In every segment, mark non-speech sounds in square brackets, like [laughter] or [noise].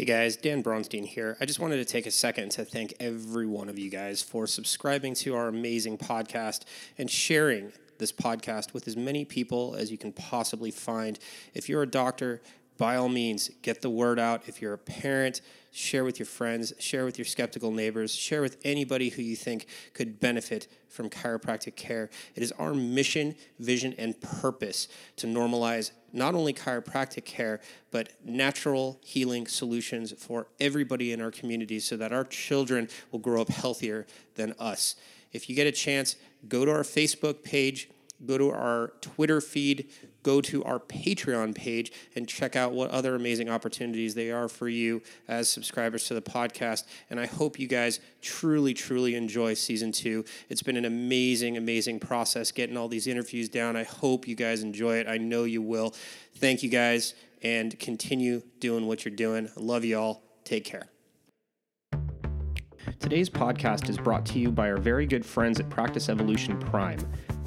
Hey guys, Dan Bronstein here. I just wanted to take a second to thank every one of you guys for subscribing to our amazing podcast and sharing this podcast with as many people as you can possibly find. If you're a doctor, by all means, get the word out. If you're a parent, share with your friends, share with your skeptical neighbors, share with anybody who you think could benefit from chiropractic care. It is our mission, vision, and purpose to normalize not only chiropractic care, but natural healing solutions for everybody in our community so that our children will grow up healthier than us. If you get a chance, go to our Facebook page go to our Twitter feed, go to our Patreon page, and check out what other amazing opportunities they are for you as subscribers to the podcast. And I hope you guys truly, truly enjoy season two. It's been an amazing, amazing process getting all these interviews down. I hope you guys enjoy it. I know you will. Thank you guys, and continue doing what you're doing. I love you all. Take care. Today's podcast is brought to you by our very good friends at Practice Evolution Prime.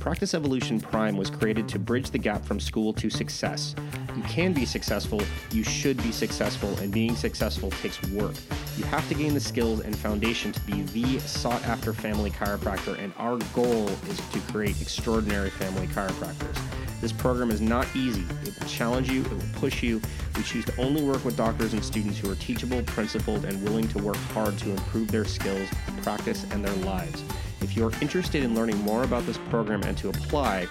Practice Evolution Prime was created to bridge the gap from school to success. You can be successful, you should be successful, and being successful takes work. You have to gain the skills and foundation to be the sought after family chiropractor, and our goal is to create extraordinary family chiropractors. This program is not easy. It will challenge you, it will push you. We choose to only work with doctors and students who are teachable, principled, and willing to work hard to improve their skills, practice, and their lives. If you're interested in learning more about this program and to apply,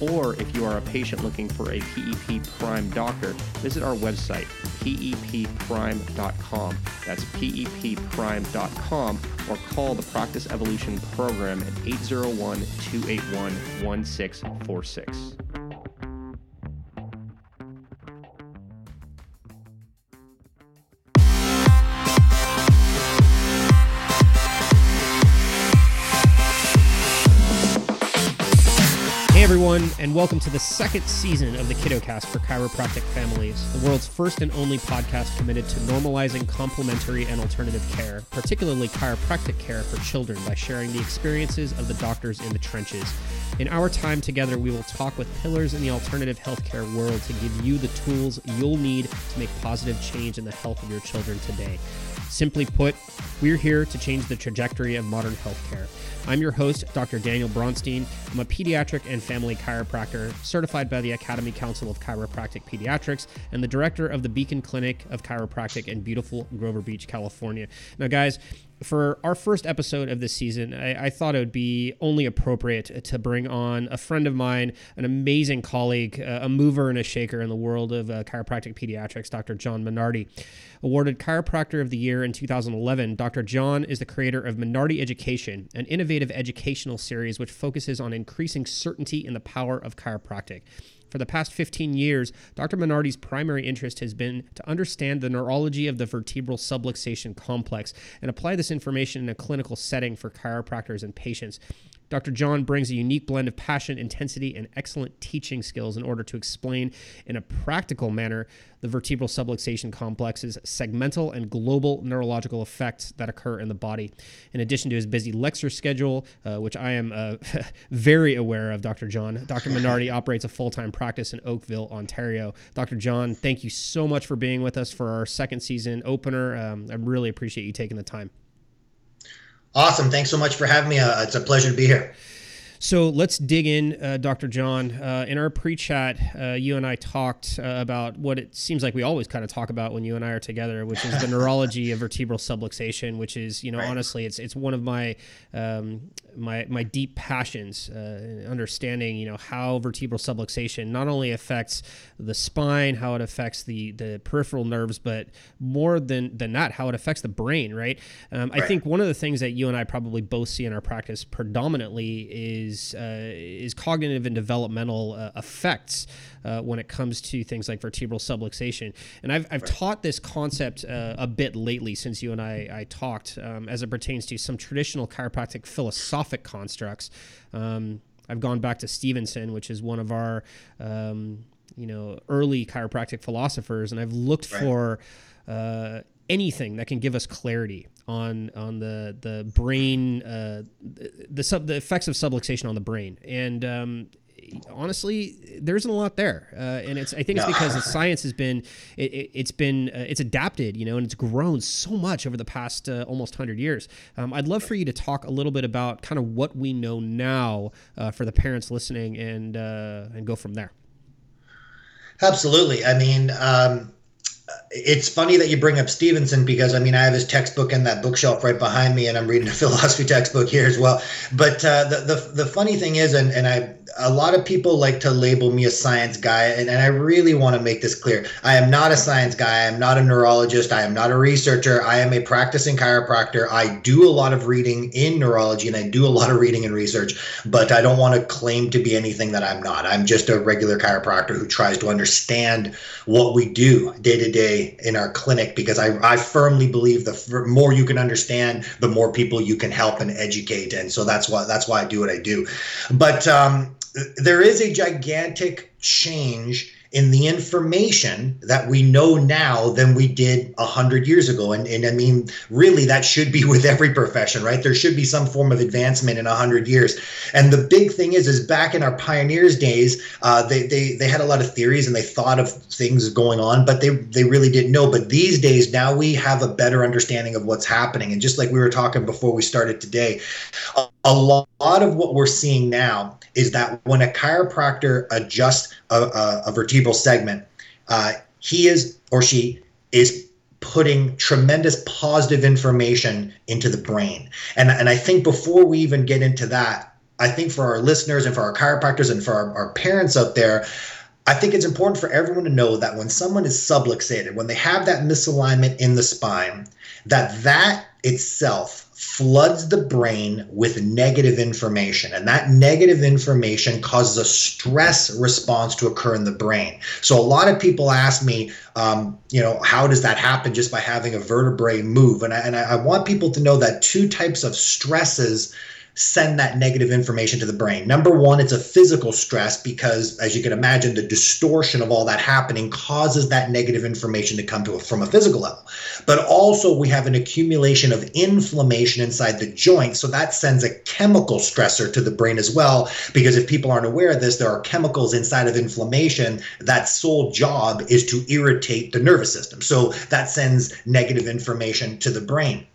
or if you are a patient looking for a PEP Prime doctor, visit our website, pepprime.com. That's pepprime.com, or call the Practice Evolution program at 801 281 1646. Everyone, and welcome to the second season of the KiddoCast for chiropractic families, the world's first and only podcast committed to normalizing complementary and alternative care, particularly chiropractic care for children, by sharing the experiences of the doctors in the trenches. In our time together, we will talk with pillars in the alternative healthcare world to give you the tools you'll need to make positive change in the health of your children today. Simply put, we're here to change the trajectory of modern healthcare. I'm your host, Dr. Daniel Bronstein. I'm a pediatric and family chiropractor certified by the Academy Council of Chiropractic Pediatrics and the director of the Beacon Clinic of Chiropractic in beautiful Grover Beach, California. Now, guys, for our first episode of this season, I, I, thought it would be only appropriate to bring on a friend of mine, an amazing colleague, a mover and a shaker in the world of uh, chiropractic pediatrics, Dr. John Minardi. Awarded Chiropractor of the Year in 2011, Dr. John is the creator of Minardi Education, an innovative educational series which focuses on increasing certainty in the power of chiropractic. For the past 15 years, Dr. Minardi's primary interest has been to understand the neurology of the vertebral subluxation complex and apply this information in a clinical setting for chiropractors and patients. Dr. John brings a unique blend of passion, intensity, and excellent teaching skills in order to explain in a practical manner the vertebral subluxation complex's segmental and global neurological effects that occur in the body. In addition to his busy lecture schedule, uh, which I am uh, [laughs] very aware of, Dr. John, Dr. Minardi [laughs] operates a full time practice in Oakville, Ontario. Dr. John, thank you so much for being with us for our second season opener. Um, I really appreciate you taking the time. Awesome. Thanks so much for having me. Uh, it's a pleasure to be here. So let's dig in, uh, Dr. John. Uh, in our pre chat, uh, you and I talked uh, about what it seems like we always kind of talk about when you and I are together, which is the [laughs] neurology of vertebral subluxation, which is, you know, right. honestly, it's it's one of my um, my my deep passions, uh, understanding, you know, how vertebral subluxation not only affects the spine, how it affects the the peripheral nerves, but more than than that, how it affects the brain. Right. Um, right. I think one of the things that you and I probably both see in our practice predominantly is uh, is cognitive and developmental uh, effects uh, when it comes to things like vertebral subluxation. And I've, I've taught this concept uh, a bit lately since you and I, I talked um, as it pertains to some traditional chiropractic philosophic constructs. Um, I've gone back to Stephenson, which is one of our um, you know early chiropractic philosophers, and I've looked right. for uh, anything that can give us clarity on on the the brain uh, the, the sub the effects of subluxation on the brain and um, honestly, there isn't a lot there, uh, and it's I think it's because the [laughs] science has been it, has it, been uh, it's adapted, you know, and it's grown so much over the past uh, almost hundred years. Um, I'd love for you to talk a little bit about kind of what we know now uh, for the parents listening, and uh, and go from there. Absolutely. I mean. Um it's funny that you bring up Stephenson because I mean I have his textbook in that bookshelf right behind me, and I'm reading a [laughs] philosophy textbook here as well. But uh, the, the the funny thing is, and and I a lot of people like to label me a science guy, and, and I really want to make this clear. I am not a science guy. I am not a neurologist. I am not a researcher. I am a practicing chiropractor. I do a lot of reading in neurology, and I do a lot of reading and research. But I don't want to claim to be anything that I'm not. I'm just a regular chiropractor who tries to understand what we do day to day in our clinic because I, I firmly believe the more you can understand, the more people you can help and educate. And so that's why that's why I do what I do. But um, there is a gigantic change in the information that we know now than we did a hundred years ago. And, and I mean, really, that should be [laughs] with every profession, right? There should be some form of advancement in a hundred years. And the big thing is, is back in our pioneers' days, uh, they, they they had a lot of theories and they thought of things going on, but they they really didn't know. But these days, now we have a better understanding of what's happening. And just like we were talking before we started today, a, a lot of what we're seeing now is that when a chiropractor adjusts a, a, a vertebral segment, uh, he is or she is putting tremendous positive information into the brain. And, and I think before we even get into that, I think for our listeners and for our chiropractors and for our, our parents out there, I think it's important for everyone to know that when someone is subluxated, when they have that misalignment in the spine, that that itself floods the brain with negative information. And that negative information causes a stress response to occur in the brain. So a lot of people ask me um, you know how does that happen just by having a vertebrae move? And I, and I want people to know that two types of stresses send that negative information to the brain. Number one, it's a physical stress because, as you can imagine, the distortion of all that happening causes that negative information to come to a, from a physical level. But also, we have an accumulation of inflammation inside the joint. So that sends a chemical stressor to the brain as well. Because if people aren't aware of this, there are chemicals inside of inflammation that sole job is to irritate the nervous system. So that sends negative information to the brain.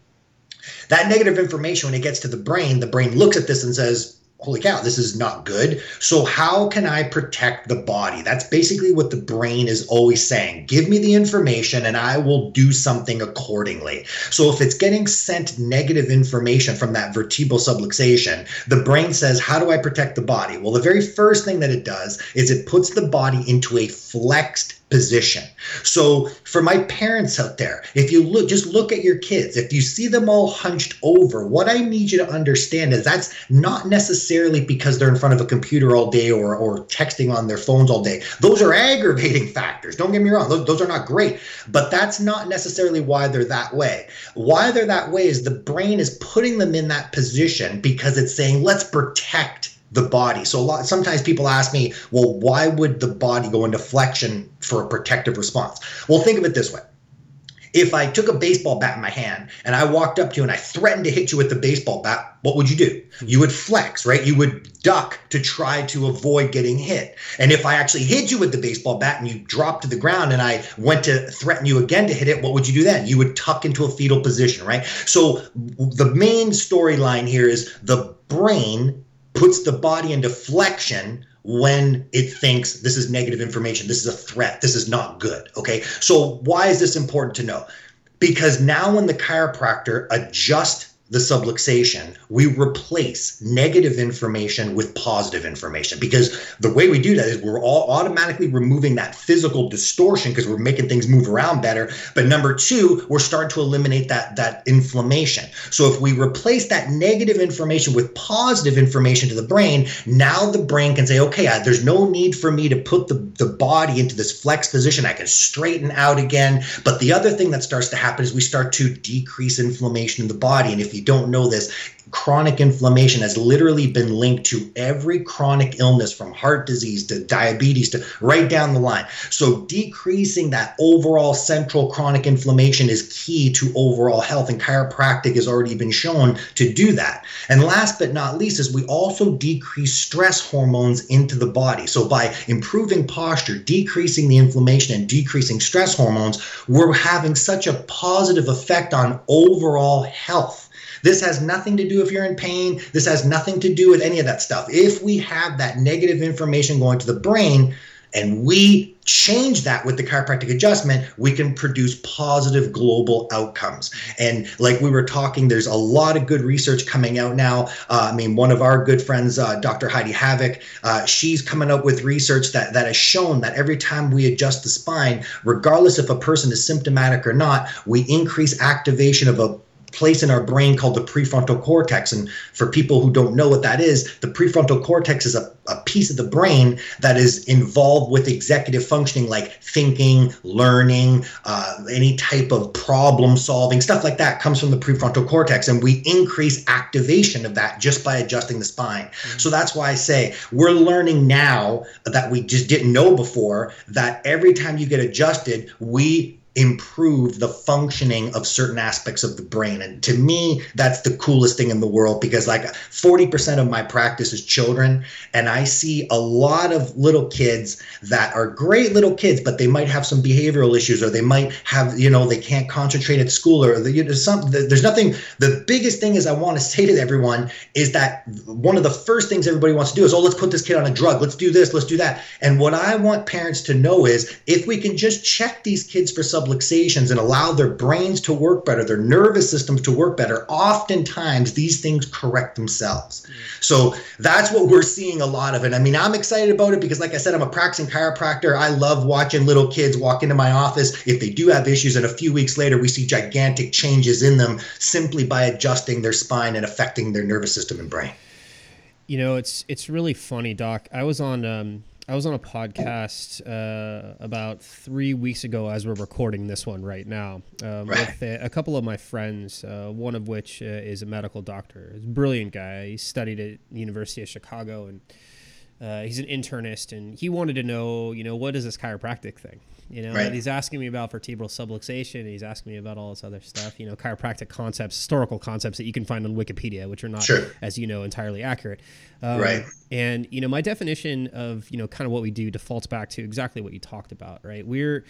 That negative information, when it gets to the brain, the brain looks at this and says, holy cow, this is not good. So, how can I protect the body? That's basically what the brain is always saying. Give me the information and I will do something accordingly. So, if it's getting sent negative information from that vertebral subluxation, the brain says, How do I protect the body? Well, the very first thing that it does is it puts the body into a flexed position. So for my parents out there, if you look just look at your kids, if you see them all hunched over, what I need you to understand is that's not necessarily because they're in front of a computer all day or or texting on their phones all day. Those are aggravating factors. Don't get me wrong. Those, those are not great, but that's not necessarily why they're that way. Why they're that way is the brain is putting them in that position because it's saying, "Let's protect the body. So a lot sometimes people ask me, well, why would the body go into flexion for a protective response? Well, think of it this way. If I took a baseball bat in my hand and I walked up to you and I threatened to hit you with the baseball bat, what would you do? You would flex, right? You would duck to try to avoid getting hit. And if I actually hit you with the baseball bat and you dropped to the ground and I went to threaten you again to hit it, what would you do then? You would tuck into a fetal position, right? So the main storyline here is the brain puts the body into flexion when it thinks this is negative information, this is a threat, this is not good. Okay. So, why is this important to know? Because now, when the chiropractor adjusts the subluxation, we replace negative information with positive information because the way we do that is we're all automatically removing that physical distortion because we're making things move around better. But number two, we're starting to eliminate that that inflammation. So if we replace that negative information with positive information to the brain, now the brain can say, okay, I, there's no need for me to put the, the body into this flex position. I can straighten out again. But the other thing that starts to happen is we start to decrease inflammation in the body. And if you you don't know this, chronic inflammation has literally been linked to every chronic illness from heart disease to diabetes to right down the line. So decreasing that overall central chronic inflammation is key to overall health and chiropractic has already been shown to do that. And last but not least is we also decrease stress hormones into the body. So by improving posture, decreasing the inflammation and decreasing stress hormones, we're having such a positive effect on overall health. This has nothing to do if you're in pain. This has nothing to do with any of that stuff. If we have that negative information going to the brain and we change that with the chiropractic adjustment, we can produce positive global outcomes. And like we were talking, there's a lot of good research coming out now. Uh, I mean, one of our good friends, uh, Dr. Heidi Haavik, uh, she's coming up with research that, that has shown that every time we adjust the spine, regardless if a person is symptomatic or not, we increase activation of a place in our brain called the prefrontal cortex. And for people who don't know what that is, the prefrontal cortex is a, a piece of the brain that is involved with executive functioning like thinking, learning, uh, any type of problem solving, stuff like that comes from the prefrontal cortex. And we increase activation of that just by adjusting the spine. Mm-hmm. So that's why I say we're learning now that we just didn't know before that every time you get adjusted, we improve the functioning of certain aspects of the brain. And to me that's the coolest thing in the world because like 40% of my practice is children and i see a lot of little kids that are great little kids but they might have some behavioral issues or they might have you know they can't concentrate at school or you know, some there's nothing the biggest thing is i want to say to everyone is that one of the first things everybody wants to do is oh let's put this kid on a drug. Let's do this. Let's do that. And what i want parents to know is if we can just check these kids for some subluxations and allow their brains to work better, their nervous systems to work better, oftentimes these things correct themselves. Mm. So that's what we're seeing a lot of. And I mean, I'm excited about it because, like I said, I'm a practicing chiropractor. I love watching little kids walk into my office if they do have issues, and a few weeks later, we see gigantic changes in them simply by adjusting their spine and affecting their nervous system and brain. You know, it's it's really funny, Doc. I was on um, I was on a podcast uh, about three weeks ago as we're recording this one right now um, right. with a, a, couple of my friends, uh, one of which uh, is a medical doctor. He's a brilliant guy. He studied at the University of Chicago and uh, he's an internist and he wanted to know, you know, what is this chiropractic thing? You know, right. he's asking me about vertebral subluxation. he's asking me about all this other stuff, you know, chiropractic concepts, historical concepts that you can find on Wikipedia, which are not, sure. as you know, entirely accurate. Um, right. And, you know, my definition of, you know, kind of what we do defaults back to exactly what you talked about, right? We're,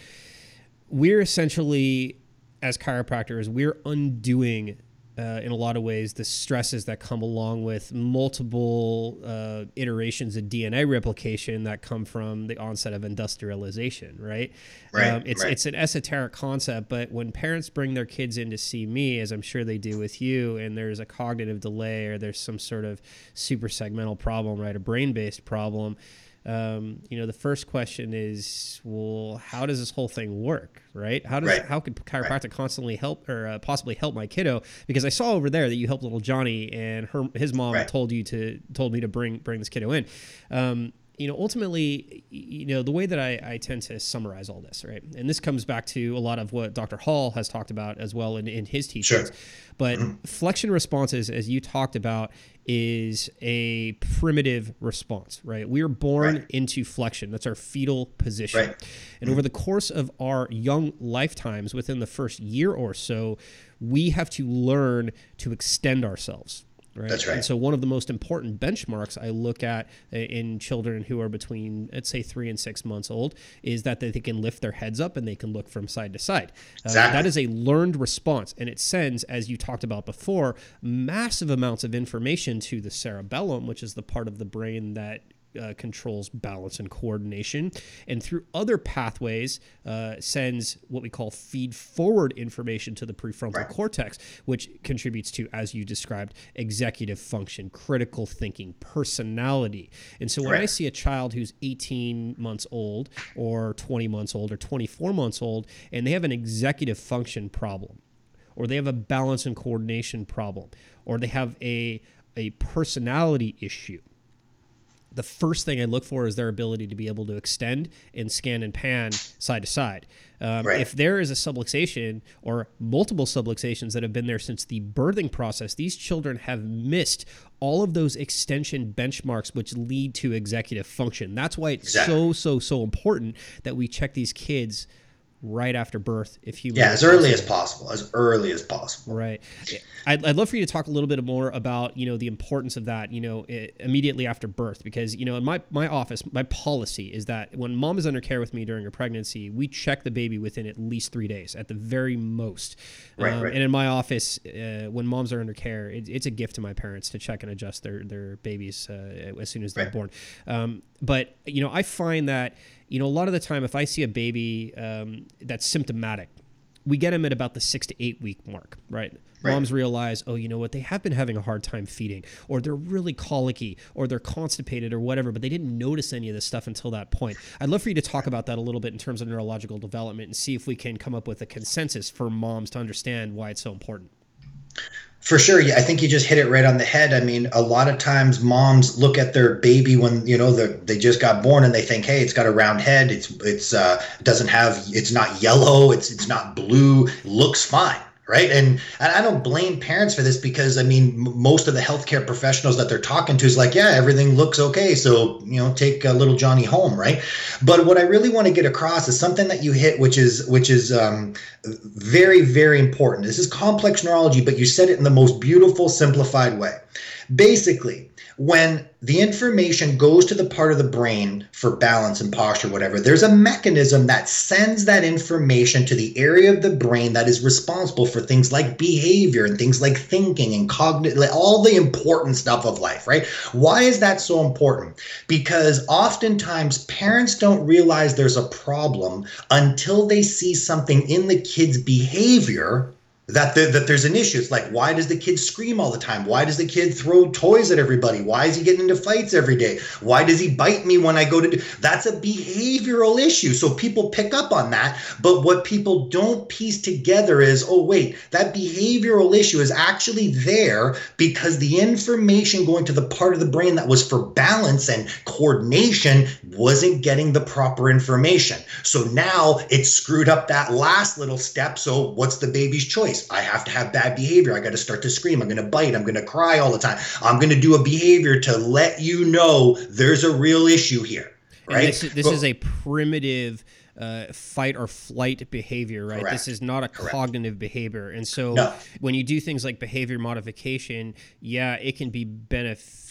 we're essentially, as chiropractors, we're undoing uh, in a lot of ways the stresses that come along with multiple uh, iterations of DNA replication that come from the onset of industrialization, right? Right. Um, it's right. it's an esoteric concept, but when parents bring their kids in to see me, as I'm sure they do with you, and there's a cognitive delay or there's some sort of super segmental problem, right, a brain based problem um, you know, the first question is, well, how does this whole thing work, right? How does right. how could chiropractic right. constantly help or uh, possibly help my kiddo? Because I saw over there that you helped little Johnny, and her his mom right. told you to told me to bring bring this kiddo in. Um, you know, ultimately, you know, the way that I, I tend to summarize all this, right? And this comes back to a lot of what Dr. Hall has talked about as well in, in his teachings. Sure. But mm-hmm. flexion responses, as you talked about, is a primitive response, right? We are born right. into flexion. That's our fetal position. Right. And mm-hmm. over the course of our young lifetimes, within the first year or so, we have to learn to extend ourselves Right? That's right. And so one of the most important benchmarks I look at uh, in children who are between, let's say, three and six months old, is that they can lift their heads up and they can look from side to side. Uh, exactly. Uh, that is a learned response, and it sends, as you talked about before, massive amounts of information to the cerebellum, which is the part of the brain that uh, controls balance and coordination, and through other pathways uh, sends what we call feed forward information to the prefrontal right. cortex, which contributes to, as you described, executive function, critical thinking, personality. And so when right. I see a child who's 18 months old, or 20 months old, or 24 months old, and they have an executive function problem, or they have a balance and coordination problem, or they have a a personality issue the first thing I look for is their ability to be able to extend and scan and pan side to side. Um, right. If there is a subluxation or multiple subluxations that have been there since the birthing process, these children have missed all of those extension benchmarks which lead to executive function. That's why it's exactly. so, so, so important that we check these kids right after birth if you yeah as early as possible as early as possible. Right. I'd, I'd love for you to talk a little bit more about you know the importance of that you know it, immediately after birth because you know in my my office my policy is that when mom is under care with me during her pregnancy we check the baby within at least three days at the very most. Right, um, right. and in my office uh, when moms are under care it, it's a gift to my parents to check and adjust their their babies uh, as soon as they're right. born. Um, but you know i find that you know, a lot of the time, if I see a baby um, that's symptomatic, we get them at about the six to eight week mark, right? right? Moms realize, oh, you know what, they have been having a hard time feeding, or they're really colicky, or they're constipated, or whatever, but they didn't notice any of this stuff until that point. I'd love for you to talk about that a little bit in terms of neurological development and see if we can come up with a consensus for moms to understand why it's so important. For sure. I think you just hit it right on the head. I mean, a lot of times moms look at their baby when, you know, they just got born and they think, hey, it's got a round head. It's, it's, uh, doesn't have, it's not yellow. It's, it's not blue. Looks fine right? And I don't blame parents for this because I mean, most of the healthcare professionals that they're talking to is like, yeah, everything looks okay, so you know, take a little Johnny home, right? But what I really want to get across is something that you hit, which is which is um, very very important. This is complex neurology, but you said it in the most beautiful, simplified way. Basically, when the information goes to the part of the brain for balance and posture, whatever, there's a mechanism that sends that information to the area of the brain that is responsible for things like behavior and things like thinking and cognitive, all the important stuff of life, right? Why is that so important? Because oftentimes parents don't realize there's a problem until they see something in the kid's behavior that the, that there's an issue. It's like, why does the kid scream all the time? Why does the kid throw toys at everybody? Why is he getting into fights every day? Why does he bite me when I go to do? That's a behavioral issue. So people pick up on that. But what people don't piece together is, oh wait, that behavioral issue is actually there because the information going to the part of the brain that was for balance and coordination wasn't getting the proper information. So now it screwed up that last little step. So what's the baby's choice? I have to have bad behavior. I got to start to scream. I'm going to bite. I'm going to cry all the time. I'm going to do a behavior to let you know there's a real issue here. Right. And this, this but, is a primitive uh, fight or flight behavior, right? Correct. This is not a correct. cognitive behavior. And so no. when you do things like behavior modification, yeah, it can be beneficial,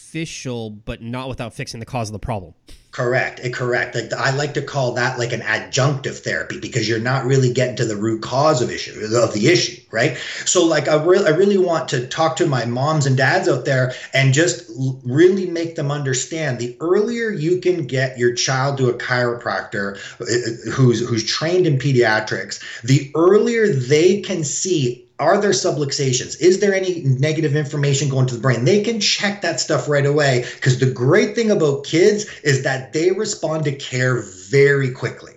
but not without fixing the cause of the problem. Correct. Eh, correct. Like I like to call that like an adjunctive therapy because you're not really getting to the root cause of issue of the issue, right? So like I really I really want to talk to my moms and dads out there and just really make them understand the earlier you can get your child to a chiropractor eh, eh, who's who's trained in pediatrics, the earlier they can see are there subluxations? Is there any negative information going to the brain? They can check that stuff right away because the great thing about kids is that they respond to care very quickly.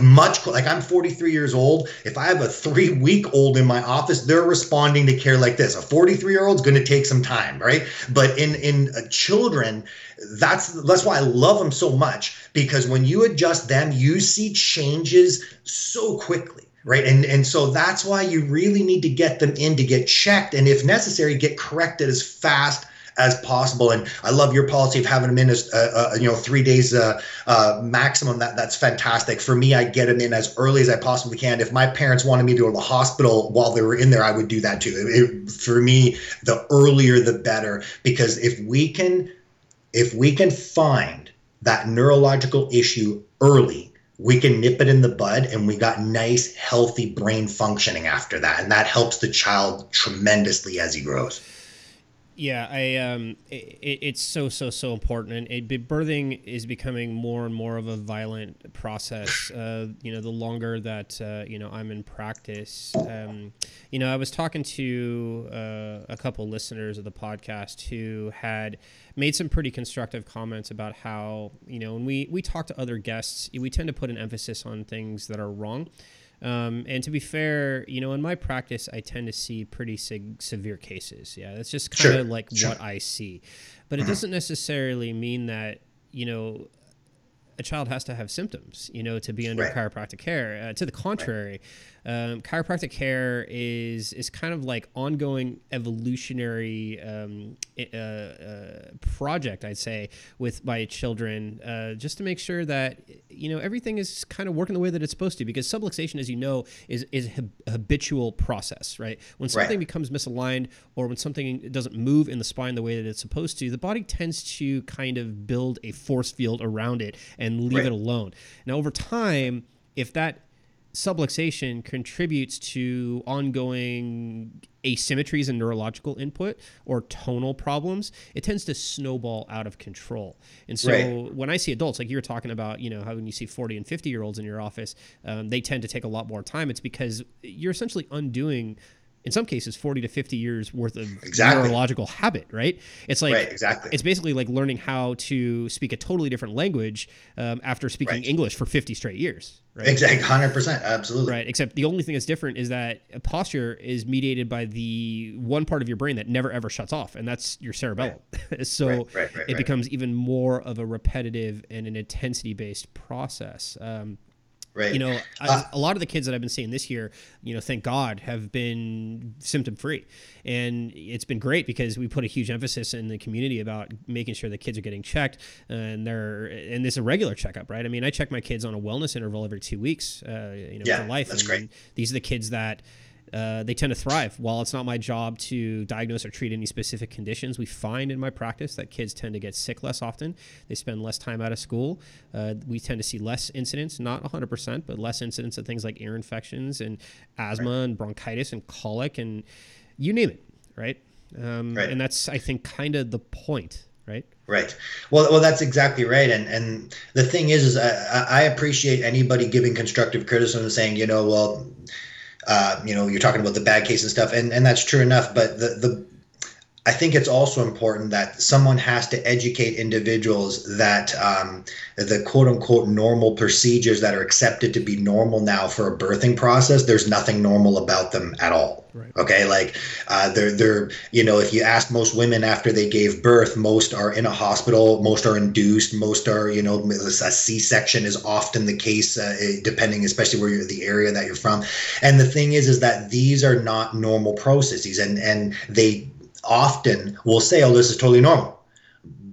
Much like I'm 43 years old. If I have a three week old in my office, they're responding to care like this. A 43 year old is going to take some time, right? But in in uh, children, that's that's why I love them so much because when you adjust them, you see changes so quickly right? And and so that's why you really need to get them in to get checked and if necessary get corrected as fast as possible. And i love your policy of having them in as uh, uh, you know three days uh, uh, maximum. That that's fantastic. For me i get them in as early as i possibly can. If my parents wanted me to go to the hospital while they were in there i would do that too. It, for me the earlier the better because if we can if we can find that neurological issue early we can nip it in the bud and we got nice healthy brain functioning after that. And that helps the child tremendously as he grows yeah i um it, it's so so so important and it, birthing is becoming more and more of a violent process uh you know the longer that uh, you know i'm in practice um you know i was talking to uh, a couple listeners of the podcast who had made some pretty constructive comments about how you know when we we talk to other guests, we tend to put an emphasis on things that are wrong. Um, and to be fair, you know, in my practice, I tend to see pretty sig- severe cases. Yeah, that's just kind of sure. like sure. what I see. But it mm-hmm. doesn't necessarily mean that, you know, a child has to have symptoms, you know, to be under right. chiropractic care. Uh, to the contrary, right. Um, chiropractic care is is kind of like ongoing evolutionary um, uh, uh, project, I'd say, with my children, uh, just to make sure that you know everything is kind of working the way that it's supposed to. Because subluxation, as you know, is is a habitual process, right? When something right. becomes misaligned or when something doesn't move in the spine the way that it's supposed to, the body tends to kind of build a force field around it and leave it alone. Now, over time, if that subluxation contributes to ongoing asymmetries in neurological input or tonal problems, it tends to snowball out of control. And so right. when I see adults, like you were talking about, you know, how when you see 40 and 50 year olds in your office, um, they tend to take a lot more time. It's because you're essentially undoing in some cases 40 to 50 years worth of exactly. neurological habit right? It's like right, exactly. it's basically like learning how to speak a totally different language um, after speaking right. english for 50 straight years right? Exactly 100% absolutely. Right except the only thing that's different is that posture is mediated by the one part of your brain that never ever shuts off and that's your cerebellum. Right. [laughs] so it becomes even more of a repetitive and an intensity based process. Um, Right. You know, uh, a lot of the kids that I've been seeing this year, you know, thank God, have been symptom free, and it's been great because we put a huge emphasis in the community about making sure the kids are getting checked, and they're and this is a regular checkup, right? I mean, I check my kids on a wellness interval every two weeks, uh, you know, yeah, for life. That's and, great. And these are the kids that uh, they tend to thrive. While it's not my job to diagnose or treat any specific conditions, we find in my practice that kids tend to get sick less often. They spend less time out of school. Uh, we tend to see less incidents, not 100%, but less incidents of things like ear infections and asthma right. and bronchitis and colic and you name it, right? Um, right. And that's, I think, kind of the point right? Right. Well, well, that's exactly right. And and the thing is, is I, I appreciate anybody giving constructive criticism and saying, you know, well, uh, you know, you're talking about the bad case and stuff, and, and that's true enough. But the, the I think it's also important that someone has to educate individuals that um, the quote unquote normal procedures that are accepted to be normal now for a birthing process, there's nothing normal about them at all. Right. Okay, like uh, they're they're you know if you ask most women after they gave birth, most are in a hospital, most are induced, most are you know a C-section is often the case, uh, depending especially where you're the area that you're from. And the thing is, is that these are not normal processes, and and they often will say, "Oh, this is totally normal,"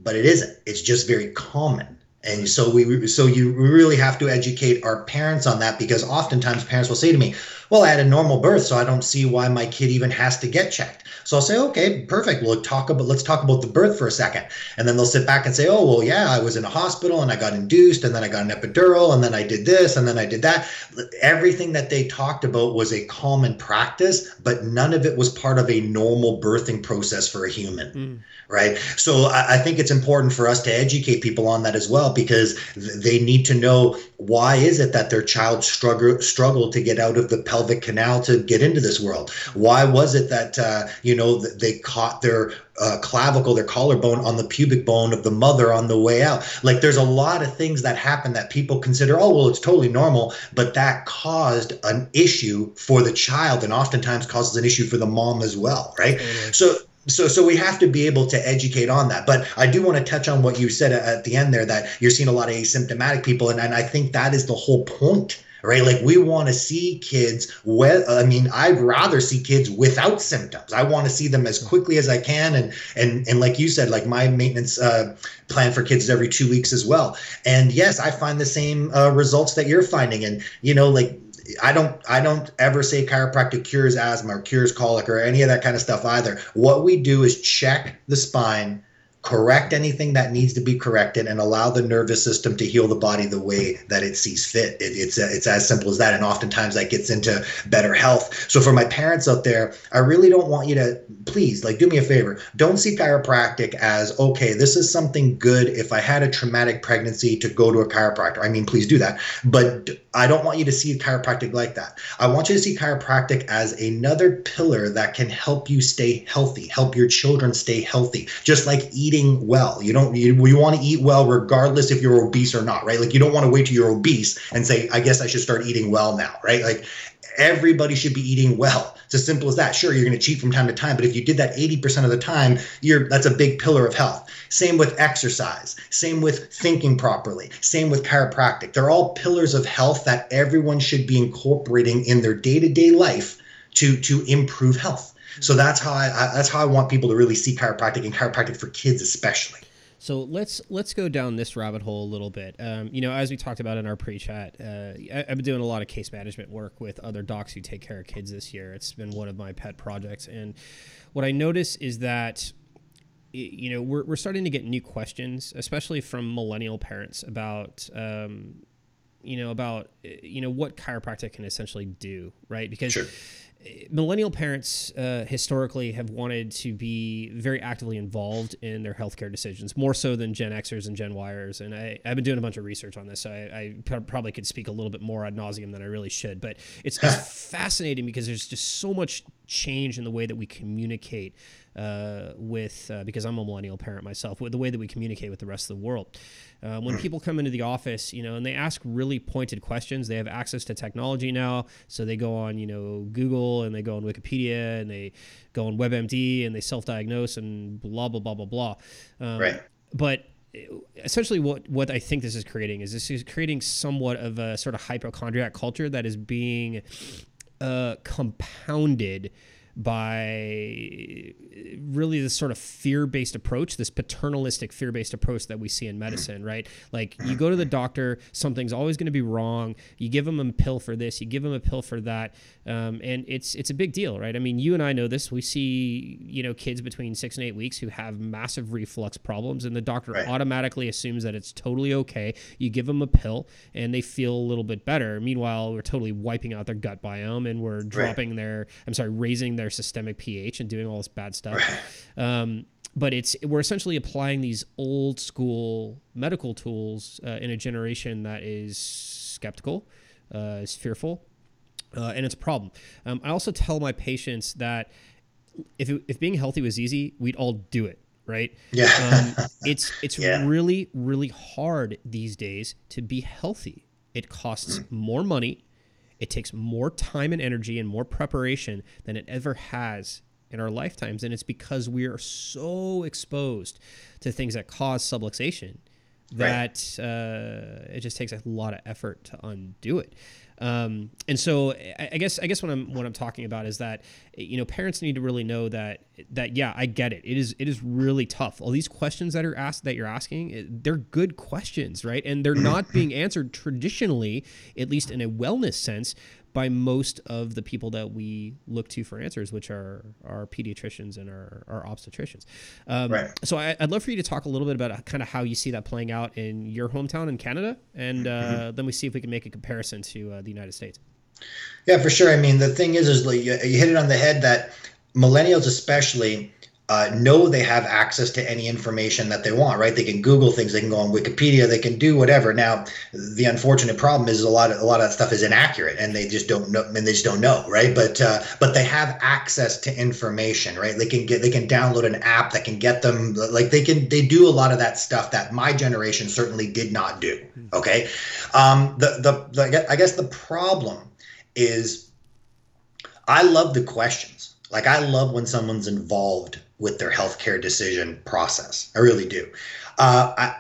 but it isn't. It's just very common. And so we so you really have to educate our parents on that because oftentimes parents will say to me, "Well, I had a normal birth, so I don't see why my kid even has to get checked." So I'll say, "Okay, perfect. We'll talk about let's talk about the birth for a second. And then they'll sit back and say, "Oh, well, yeah, I was in a hospital and I got induced and then I got an epidural and then I did this and then I did that." Everything that they talked about was a common practice, but none of it was part of a normal birthing process for a human. Mm right? So I, I, think it's important for us to educate people on that as well because they need to know why is it that their child struggle struggled to get out of the pelvic canal to get into this world? Why was it that uh, you know they caught their uh, clavicle, their collarbone on the pubic bone of the mother on the way out. Like there's a lot of things that happen that people consider, oh, well, it's totally normal, but that caused an issue for the child and oftentimes causes an issue for the mom as well, right? Mm-hmm. So so so we have to be able to educate on that. But i do want to touch on what you said at the end there that you're seeing a lot of asymptomatic people and, and i think that is the whole point right? Like we want to see kids well i mean i'd rather see kids without symptoms. I want to see them as quickly as i can and and and like you said like my maintenance uh, plan for kids is every two weeks as well. And yes i find the same uh, results that you're finding. And you know like I don't I don't ever say chiropractic cures asthma or cures colic or any of that kind of stuff either. What we do is check the spine correct anything that needs to be corrected and allow the nervous system to heal the body the way that it sees fit. It, it's uh, it's as simple as that, and oftentimes that gets into better health. So for my parents out there, I really don't want you to please like do me a favor. Don't see chiropractic as okay. This is something good. If I had a traumatic pregnancy, to go to a chiropractor. I mean, please do that, but I don't want you to see chiropractic like that. I want you to see chiropractic as another pillar that can help you stay healthy, help your children stay healthy, just like eating eating well. You don't you, you want to eat well regardless if you're obese or not, right? Like you don't want to wait till you're obese and say, I guess I should start eating well now, right? Like everybody should be eating well. It's as simple as that. Sure, you're going to cheat from time to time, but if you did that 80% of the time, you're that's a big pillar of health. Same with exercise, same with thinking properly, same with chiropractic. They're all pillars of health that everyone should be incorporating in their day-to-day life to to improve health. So that's how I, I that's how I want people to really see chiropractic and chiropractic for kids especially. So let's let's go down this rabbit hole a little bit. Um, you know, as we talked about in our pre-chat, uh, I, have been doing a lot of case management work with other docs who take care of kids this year. It's been one of my pet projects, and what I notice is that you know we're we're starting to get new questions, especially from millennial parents about. Um, you know about you know what chiropractic can essentially do, right? Because sure millennial parents uh, historically have wanted to be very actively involved in their healthcare decisions, more so than Gen Xers and Gen Yers. And I, have been doing a bunch of research on this, so I, I, probably could speak a little bit more ad nauseum than I really should. But it's, it's [laughs] fascinating because there's just so much change in the way that we communicate uh, with, uh, because I'm a millennial parent myself, with the way that we communicate with the rest of the world. Uh, when people come into the office, you know, and they ask really pointed questions, they have access to technology now. So they go on, you know, Google and they go on Wikipedia and they go on WebMD and they self diagnose and blah, blah, blah, blah, blah. Um, right. But essentially what what I think this is creating is this is creating somewhat of a sort of hypochondriac culture that is being uh, compounded by really this sort of fear-based approach this paternalistic fear-based approach that we see in medicine [clears throat] right? Like you go to the doctor something's always going to be wrong. You give them a pill for this you give them a pill for that um, and it's it's a big deal right? I mean you and i know this. We see you know kids between six and eight weeks who have massive reflux problems and the doctor right. automatically assumes that it's totally okay. You give them a pill and they feel a little bit better. Meanwhile we're totally wiping out their gut biome and we're dropping right. their i'm sorry raising their their systemic pH and doing all this bad stuff. Um, but it's we're essentially applying these old school medical tools uh, in a generation that is skeptical, uh, is fearful, uh, and it's a problem. Um, I also tell my patients that if it, if being healthy was easy, we'd all do it right? Yeah. um, [laughs] it's it's yeah. really really hard these days to be healthy. It costs more money. It takes more time and energy and more preparation than it ever has in our lifetimes. And it's because we are so exposed to things that cause subluxation that right. uh, it just takes a lot of effort to undo it. Um, and so I, I, guess I guess what I'm what I'm talking about is that you know parents need to really know that that yeah I get it. It is it is really tough. All these questions that are asked that you're asking they're good questions right? And they're not [clears throat] being answered traditionally at least in a wellness sense by most of the people that we look to for answers, which are our pediatricians and our, our obstetricians. Um, right. So I, would love for you to talk a little bit about kind of how you see that playing out in your hometown in Canada, and uh, mm-hmm. then we see if we can make a comparison to uh, the United States. Yeah, for sure. I mean, the thing is, is you hit it on the head that millennials, especially, uh, know they have access to any information that they want, right? They can Google things, they can go on Wikipedia, they can do whatever. Now, the unfortunate problem is a lot of a lot of that stuff is inaccurate, and they just don't know, and they just don't know, right? But uh, but they have access to information, right? They can get they can download an app that can get them like they can they do a lot of that stuff that my generation certainly did not do. Okay, um, the, the the I guess the problem is I love the questions. Like I love when someone's involved with their healthcare decision process. I really do. Uh, I,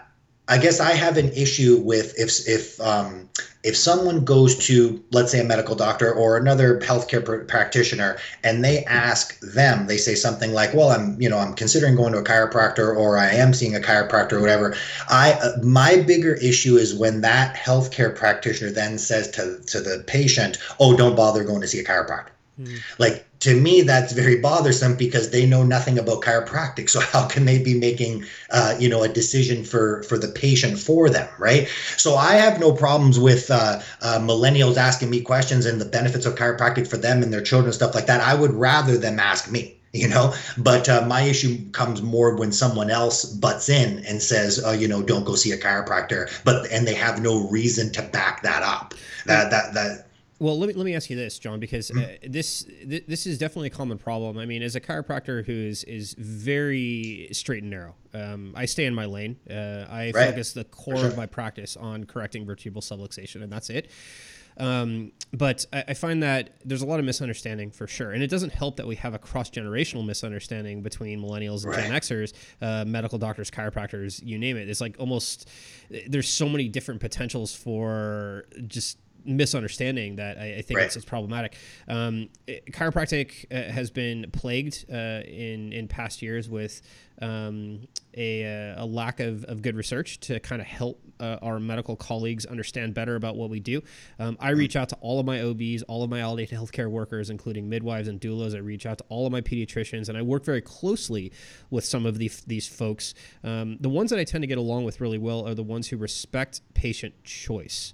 I guess I have an issue with if if um, if someone goes to let's say a medical doctor or another healthcare pr- practitioner and they ask them they say something like well I'm you know I'm considering going to a chiropractor or I am seeing a chiropractor or whatever I uh, my bigger issue is when that healthcare practitioner then says to to the patient oh don't bother going to see a chiropractor mm. like to me that's very bothersome because they know nothing about chiropractic. So [laughs] how can they be making uh, you know a decision for for the patient for them right? So i have no problems with uh, uh, millennials asking me questions and the benefits of chiropractic for them and their children stuff like that. I would rather them ask me you know? But uh, my issue comes more when someone else butts in and says uh, you know don't go see a chiropractor but and they have no reason to back that up. That that that Well, let me let me ask you this, John, because uh, this th- this is definitely a common problem. I mean, as a chiropractor who is is very straight and narrow, um, I stay in my lane. Uh, I Right. focus the core sure. of my practice on correcting vertebral subluxation, and that's it. Um, but I, I find that there's a lot of misunderstanding for sure, and it doesn't help that we have a cross generational misunderstanding between millennials and Gen Xers, uh, medical doctors, chiropractors, you name it. It's like almost there's so many different potentials for just misunderstanding that I, I think Right. it's, it's problematic. Um, it- chiropractic uh, has been plagued uh, in in past years with um, a, uh, a lack of, of good research to kind of help uh, our medical colleagues understand better about what we do. Um, I reach out to all of my OBs, all of my allied healthcare workers, including midwives and doulas. I reach out to all of my pediatricians, and I work very closely with some of the, these folks. Um, the ones that I tend to get along with really well are the ones who respect patient choice.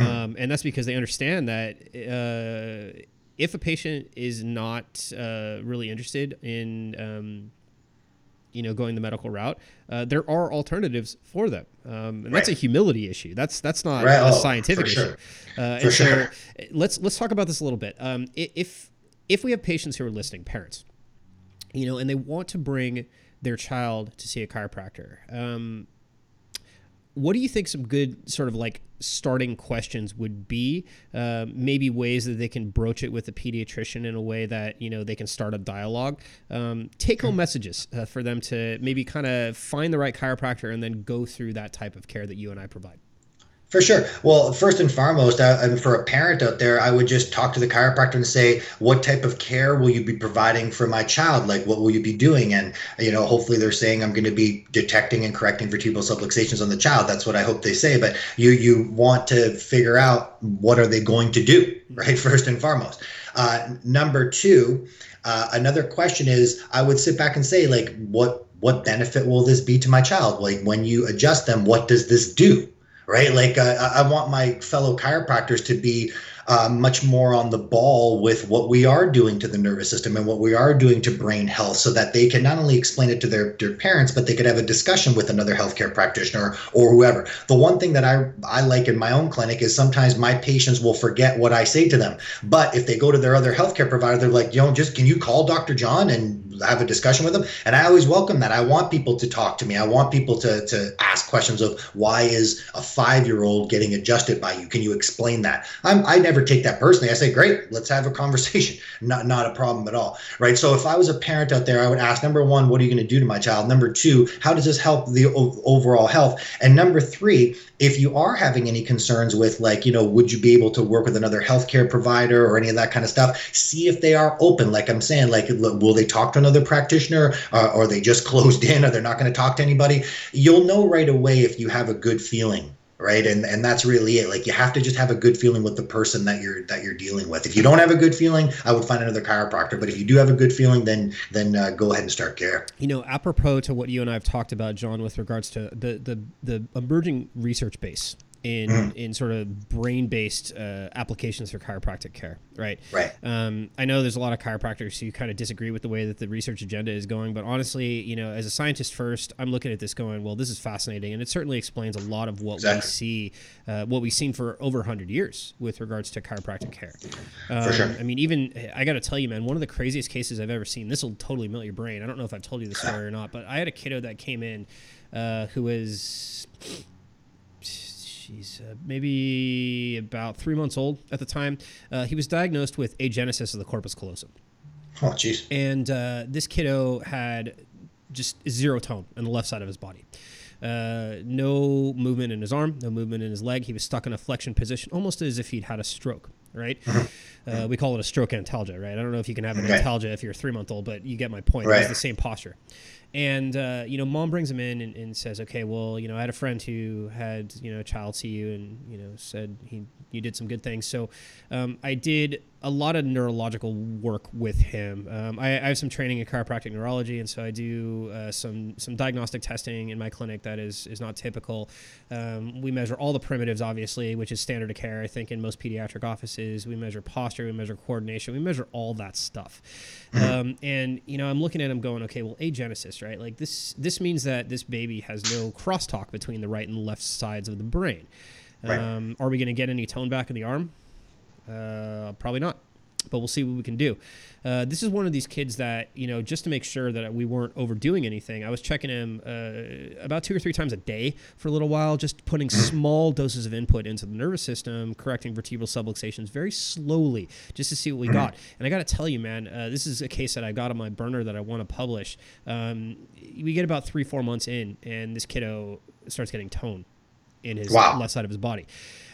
Um, and that's because they understand that uh, if a patient is not uh, really interested in um, you know going the medical route uh, there are alternatives for them um, and that's a humility issue that's that's not Right. a Oh, scientific for issue sure. uh, For and so sure. uh, let's let's talk about this a little bit um, if if we have patients who are listening parents you know and they want to bring their child to see a chiropractor um, what do you think some good sort of like starting questions would be? Uh, maybe ways that they can broach it with a pediatrician in a way that you know they can start a dialogue. Um, take home messages uh, for them to maybe kind of find the right chiropractor and then go through that type of care that you and i provide For sure. Well, first and foremost, I, and for a parent out there, I would just talk to the chiropractor and say, what type of care will you be providing for my child? Like, what will you be doing? And, you know, hopefully they're saying I'm going to be detecting and correcting vertebral subluxations on the child. That's what I hope they say. But you, you want to figure out what are they going to do, right? First and foremost. Uh, number two, uh, another question is, I would sit back and say, like, what, what benefit will this be to my child? Like, when you adjust them, what does this do? Right? Like uh, I want my fellow chiropractors to be uh, much more on the ball with what we are doing to the nervous system and what we are doing to brain health, so that they can not only explain it to their their parents, but they could have a discussion with another healthcare practitioner or whoever. The one thing that I I like in my own clinic is sometimes my patients will forget what I say to them, but if they go to their other healthcare provider, they're like, you know, just can you call Dr. John and have a discussion with them? And I always welcome that. I want people to talk to me. I want people to to ask questions of why is a five year old getting adjusted by you? Can you explain that? I'm, I never take that personally. I say, great, let's have a conversation. [laughs] Not not a problem at all, right? So if I was a parent out there, I would ask number one, what are you going to do to my child? Number two, how does this help the o- overall health? And number three, if you are having any concerns with like, you know, would you be able to work with another healthcare provider or any of that kind of stuff? See if they are open. Like I'm saying, like, will they talk to another practitioner? Uh, or they just [laughs] closed in? Or they're not going to talk to anybody? You'll know right away if you have a good feeling right and and that's really it like you have to just have a good feeling with the person that you're that you're dealing with if you don't have a good feeling i would find another chiropractor but if you do have a good feeling then then uh, go ahead and start care you know apropos to what you and i have talked about john with regards to the the, the emerging research base in in sort of brain based uh, applications for chiropractic care, right? Right. Um, I know there's a lot of chiropractors who kind of disagree with the way that the research agenda is going, but honestly, you know, as a scientist first, I'm looking at this going, well, this is fascinating, and it certainly explains a lot of what Exactly. we see, uh, what we've seen for over 100 years with regards to chiropractic care. Um, For sure. I mean, even I got to tell you, man, one of the craziest cases I've ever seen. This will totally melt your brain. I don't know if I've told you the [laughs] story or not, but I had a kiddo that came in uh, who was, she's uh, maybe about three months old at the time. Uh, he was diagnosed with agenesis of the corpus callosum, oh jeez and uh, this kiddo had just zero tone on the left side of his body. Uh, no movement in his arm, no movement in his leg. He was stuck in a flexion position, almost as if he'd had a stroke. Right? Uh, we call it a stroke antalgia. Right? I don't know if you can have an Right. antalgia if you're a three month old, but you get my point. Right. It's the same posture. And uh, you know, mom brings him in and, and says, "Okay, well, you know, I had a friend who had you know a child see you, and you know said he you did some good things. So um, I did a lot of neurological work with him. Um, I, I have some training in chiropractic neurology, and so I do uh, some some diagnostic testing in my clinic that is is not typical. Um, we measure all the primitives, obviously, which is standard of care. I think in most pediatric offices, we measure posture, we measure coordination, we measure all that stuff. Um, and you know, I'm looking at him going, okay, well, agenesis, right? Like this this means that this baby has no crosstalk between the right and left sides of the brain. Right. Um, are we going to get any tone back in the arm? Uh, probably not, but we'll see what we can do. Uh, this is one of these kids that you know just to make sure that we weren't overdoing anything. I was checking him uh, about two or three times a day for a little while, just putting small doses of input into the nervous system, correcting vertebral subluxations very slowly, just to see what we got. And I got to tell you, man, uh, this is a case that I got on my burner that I want to publish. Um, we get about three, four months in, and this kiddo starts getting tone in his Wow. left side of his body.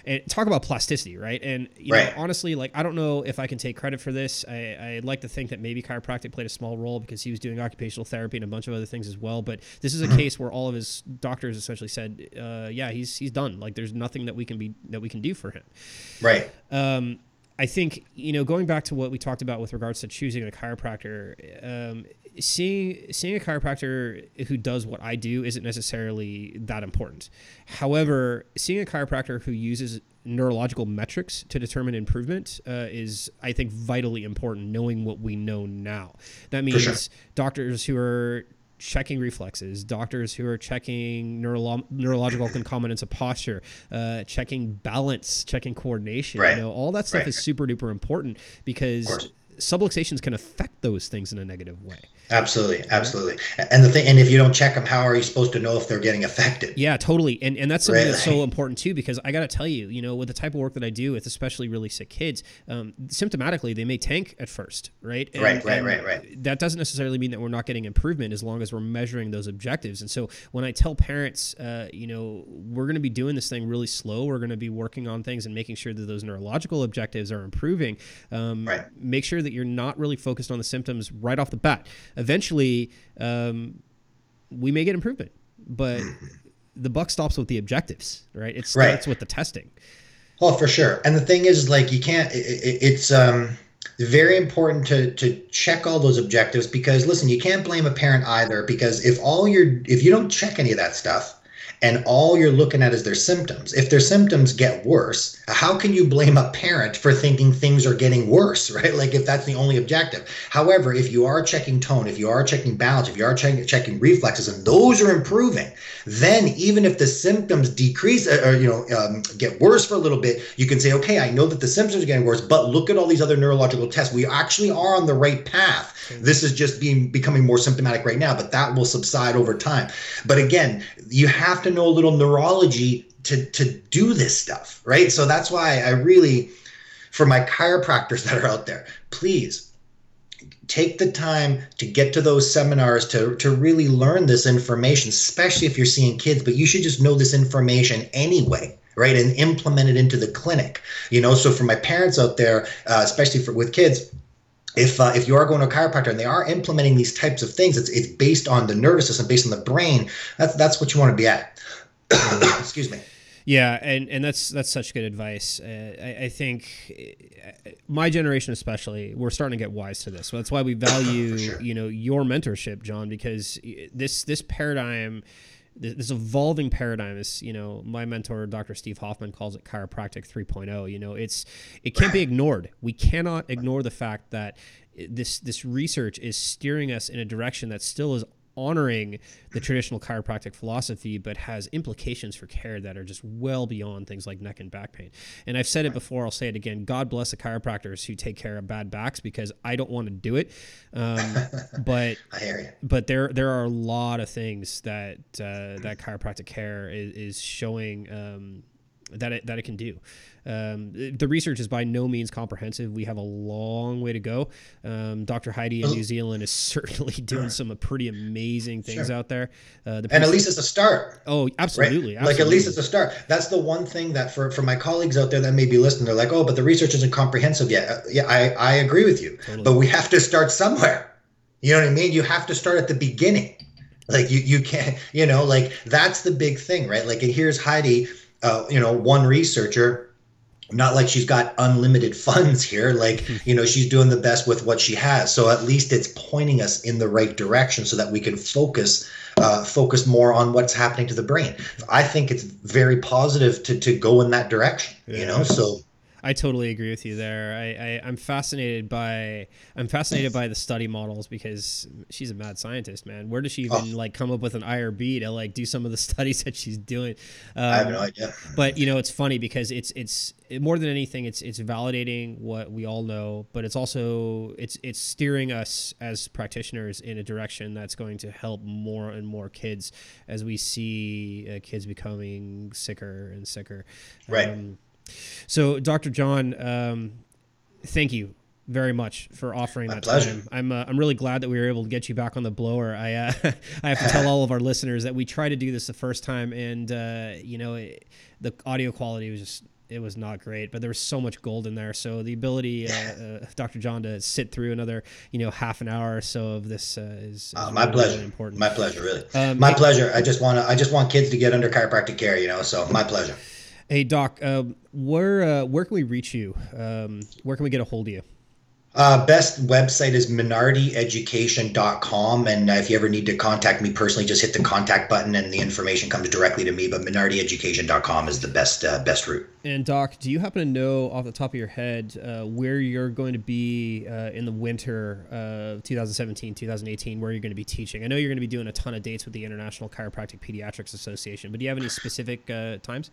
And talk about plasticity, right? And you Right. know, honestly, like I don't know if I can take credit for this. I, I'd like to think that maybe chiropractic played a small role because he was doing occupational therapy and a bunch of other things as well. But this is a case where all of his doctors essentially said, uh, "Yeah, he's he's done. Like there's nothing that we can be that we can do for him." Right. Um, I think you know going back to what we talked about with regards to choosing a chiropractor, um, seeing seeing a chiropractor who does what I do isn't necessarily that important. However, seeing a chiropractor who uses neurological metrics to determine improvement uh, is, I think, vitally important. Knowing what we know now, that means sure. doctors who are checking reflexes, doctors who are checking neurolo- neurological concomitants of posture, uh, checking balance, checking coordination. Right. You know, all that stuff Right. is super duper important because. Subluxations can affect those things in a negative way. Absolutely, absolutely. And the thing, and if you don't check them, how are you supposed to know if they're getting affected? Yeah, totally. And and that's something Right. that's so important too because I got to tell you, you know, with the type of work that I do with especially really sick kids, um, symptomatically they may tank at first, right? And- Right, right, right, right. That doesn't necessarily mean that we're not getting improvement as long as we're measuring those objectives. And so when I tell parents, uh, you know, we're going to be doing this thing really slow, we're going to be working on things and making sure that those neurological objectives are improving. Um, Right. Make sure that you're not really focused on the symptoms right off the bat. Eventually, um, we may get improvement, but the buck stops with the objectives, right? It Right. starts with the testing. Oh, for sure. And the thing is, like, you can't. It, it, it's um, very important to to check all those objectives because, listen, you can't blame a parent either because if all you're if you don't check any of that stuff and all you're looking at is their symptoms, if their symptoms get worse, how can you blame a parent for thinking things are getting worse, [laughs] right? Like if that's the only objective. However, if you are checking tone, if you are checking balance, if you are checking checking reflexes, and those are improving, then even if the symptoms decrease uh, or you know um, get worse for a little bit, you can say, okay, I know that the symptoms are getting worse, but look at all these other neurological tests. We actually are on the right path. This is just being becoming more symptomatic right now, but that will subside over time. But again, you have to know a little neurology to to do this stuff, right? So that's why I really, for my chiropractors [laughs] that are out there, please take the time to get to those seminars to, to really learn this information, especially if you're seeing kids, but you should just know this information anyway. Right and implement it into the clinic, you know. So for my parents out there, uh, especially for with kids, if uh, if you are going to a chiropractor and they are implementing these types of things, it's it's based on the nervous system, based on the brain. That's that's what you want to be at. [coughs] Excuse me. Yeah, and, and that's that's such good advice. Uh, I, I think uh, my generation, especially, we're starting to get wise to this. So that's why we [coughs] value, sure. you know, your mentorship, John, because this this paradigm, this, this evolving paradigm is, you know, my mentor, Dr. Steve Hoffman, calls it chiropractic 3.0. You know, it's it can't be ignored. We cannot ignore the fact that this this research is steering us in a direction that still is honoring the traditional chiropractic philosophy, but has implications for care that are just well beyond things like neck and back pain. And I've said it before, I'll say it again. God bless the chiropractors who take care of bad backs because I don't want to do it. Um, [laughs] but I hear you. but there there are a lot of things that uh, that chiropractic care is, is showing um, that it, that it can do. Um, the research is by no means comprehensive. We have a long way to go. Um, Dr. Heidi in New Zealand is [laughs] certainly doing some pretty amazing things Sure. out there. Uh, the And at least it's a start. oh, right? absolutely, Like at least it's a start. That's the one thing that for for my colleagues out there that may be listening, they're like, oh, but the research isn't comprehensive yet. Uh, yeah, I I agree with you, Totally. but we have to start somewhere. You know what I mean? You have to start at the beginning. Like you you can't you know like that's the big thing, right? Like and here's Heidi, uh, you know, one researcher. Not like she's got unlimited [laughs] funds here. Like, you know, she's doing the best with what she has. So at least it's pointing us in the right direction so that we can focus uh, focus more on what's happening to the brain. I think it's very positive to to go in that direction. You know, so I totally agree with you there. I, I am fascinated by I'm fascinated by the study models because she's a mad scientist, man. Where does she even oh. like come up with an IRB to like do some of the [laughs] studies that she's doing? Um, I have no um, idea. But you know, it's funny because it's it's more than anything, it's it's validating what we all know, but it's also it's it's steering us as practitioners in a direction that's going to help more and more kids as we see uh, kids becoming sicker and sicker. Right. Um, so, Dr. John, um, thank you very much for offering My that pleasure. time. I'm uh, I'm really glad that we were able to get you back on the blower. I uh, [laughs] I have to tell all of our listeners that we tried to do this the first time, and uh, you know it, the audio quality was just it was not great, but there was so much gold in there. So the ability, uh, [laughs] uh, Dr. John, to sit through another, you know, half an hour or so of this uh, is, is my really, pleasure. Really important. My pleasure, really. Um, my pleasure. I just want to. I just want kids to get under chiropractic care. You know, so my pleasure. Hey Doc, um, where uh, where can we reach you? Um, where can we get a hold of you? Uh, best website is minardieducation.com. And uh, if you ever need to contact me personally, just hit the contact button and the information comes directly to me. But minardieducation.com is the best uh, best route. And Doc, do you happen to know off the top of your head uh, where you're going to be uh, in the winter of 2017, 2018, where you're going to be teaching? I know you're going to be doing a ton of dates with the International Chiropractic Pediatrics Association, but do you have any specific uh, times?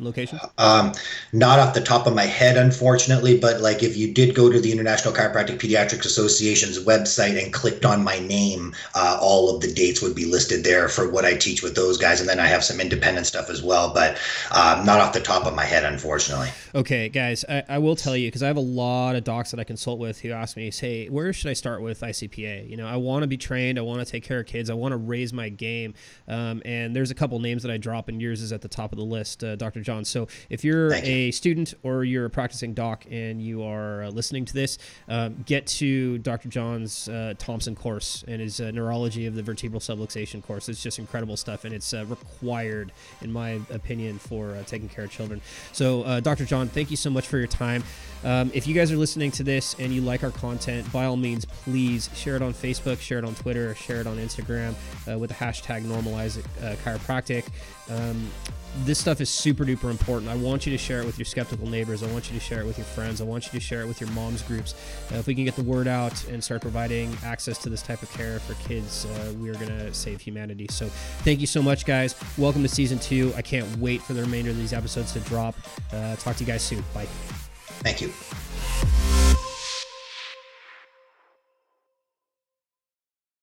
Location? Um, not off the top of my head, unfortunately, but like if you did go to the International Chiropractic Pediatrics Association's website and clicked on my name, uh, all of the dates would be listed there for what I teach with those guys, and then I have some independent stuff as well, but um, not off the top of my head, unfortunately. Okay, guys, I, I will tell you because I have a lot of docs that I consult with who ask me, say, where should I start with ICPA? You know, I want to be trained, I want to take care of kids, I want to raise my game, um, and there's a couple names that I drop, and yours is at the top of the list, uh, Dr. John. So if you're Thank a you. student or you're a practicing doc and you are uh, listening to this, um, get to Dr. John's uh, Thompson course and his uh, neurology of the vertebral subluxation course. It's just incredible stuff, and it's uh, required, in my opinion, for uh, taking care of children. So, uh, Dr. John, thank you so much for your time. Um, if you guys are listening to this and you like our content, by all means, please share it on Facebook, share it on Twitter, share it on Instagram with the hashtag normalize chiropractic. Um, this stuff is super duper important. I want you to share it with your skeptical neighbors. I want you to share it with your friends. I want you to share it with your mom's groups. Uh, if we can get the word out and start providing access to this type of care for kids, uh, we are going to save humanity. So, thank you so much, guys. Welcome to season two. I can't wait for the remainder of these episodes to drop. Uh, talk to you guys soon. Bye. Thank you.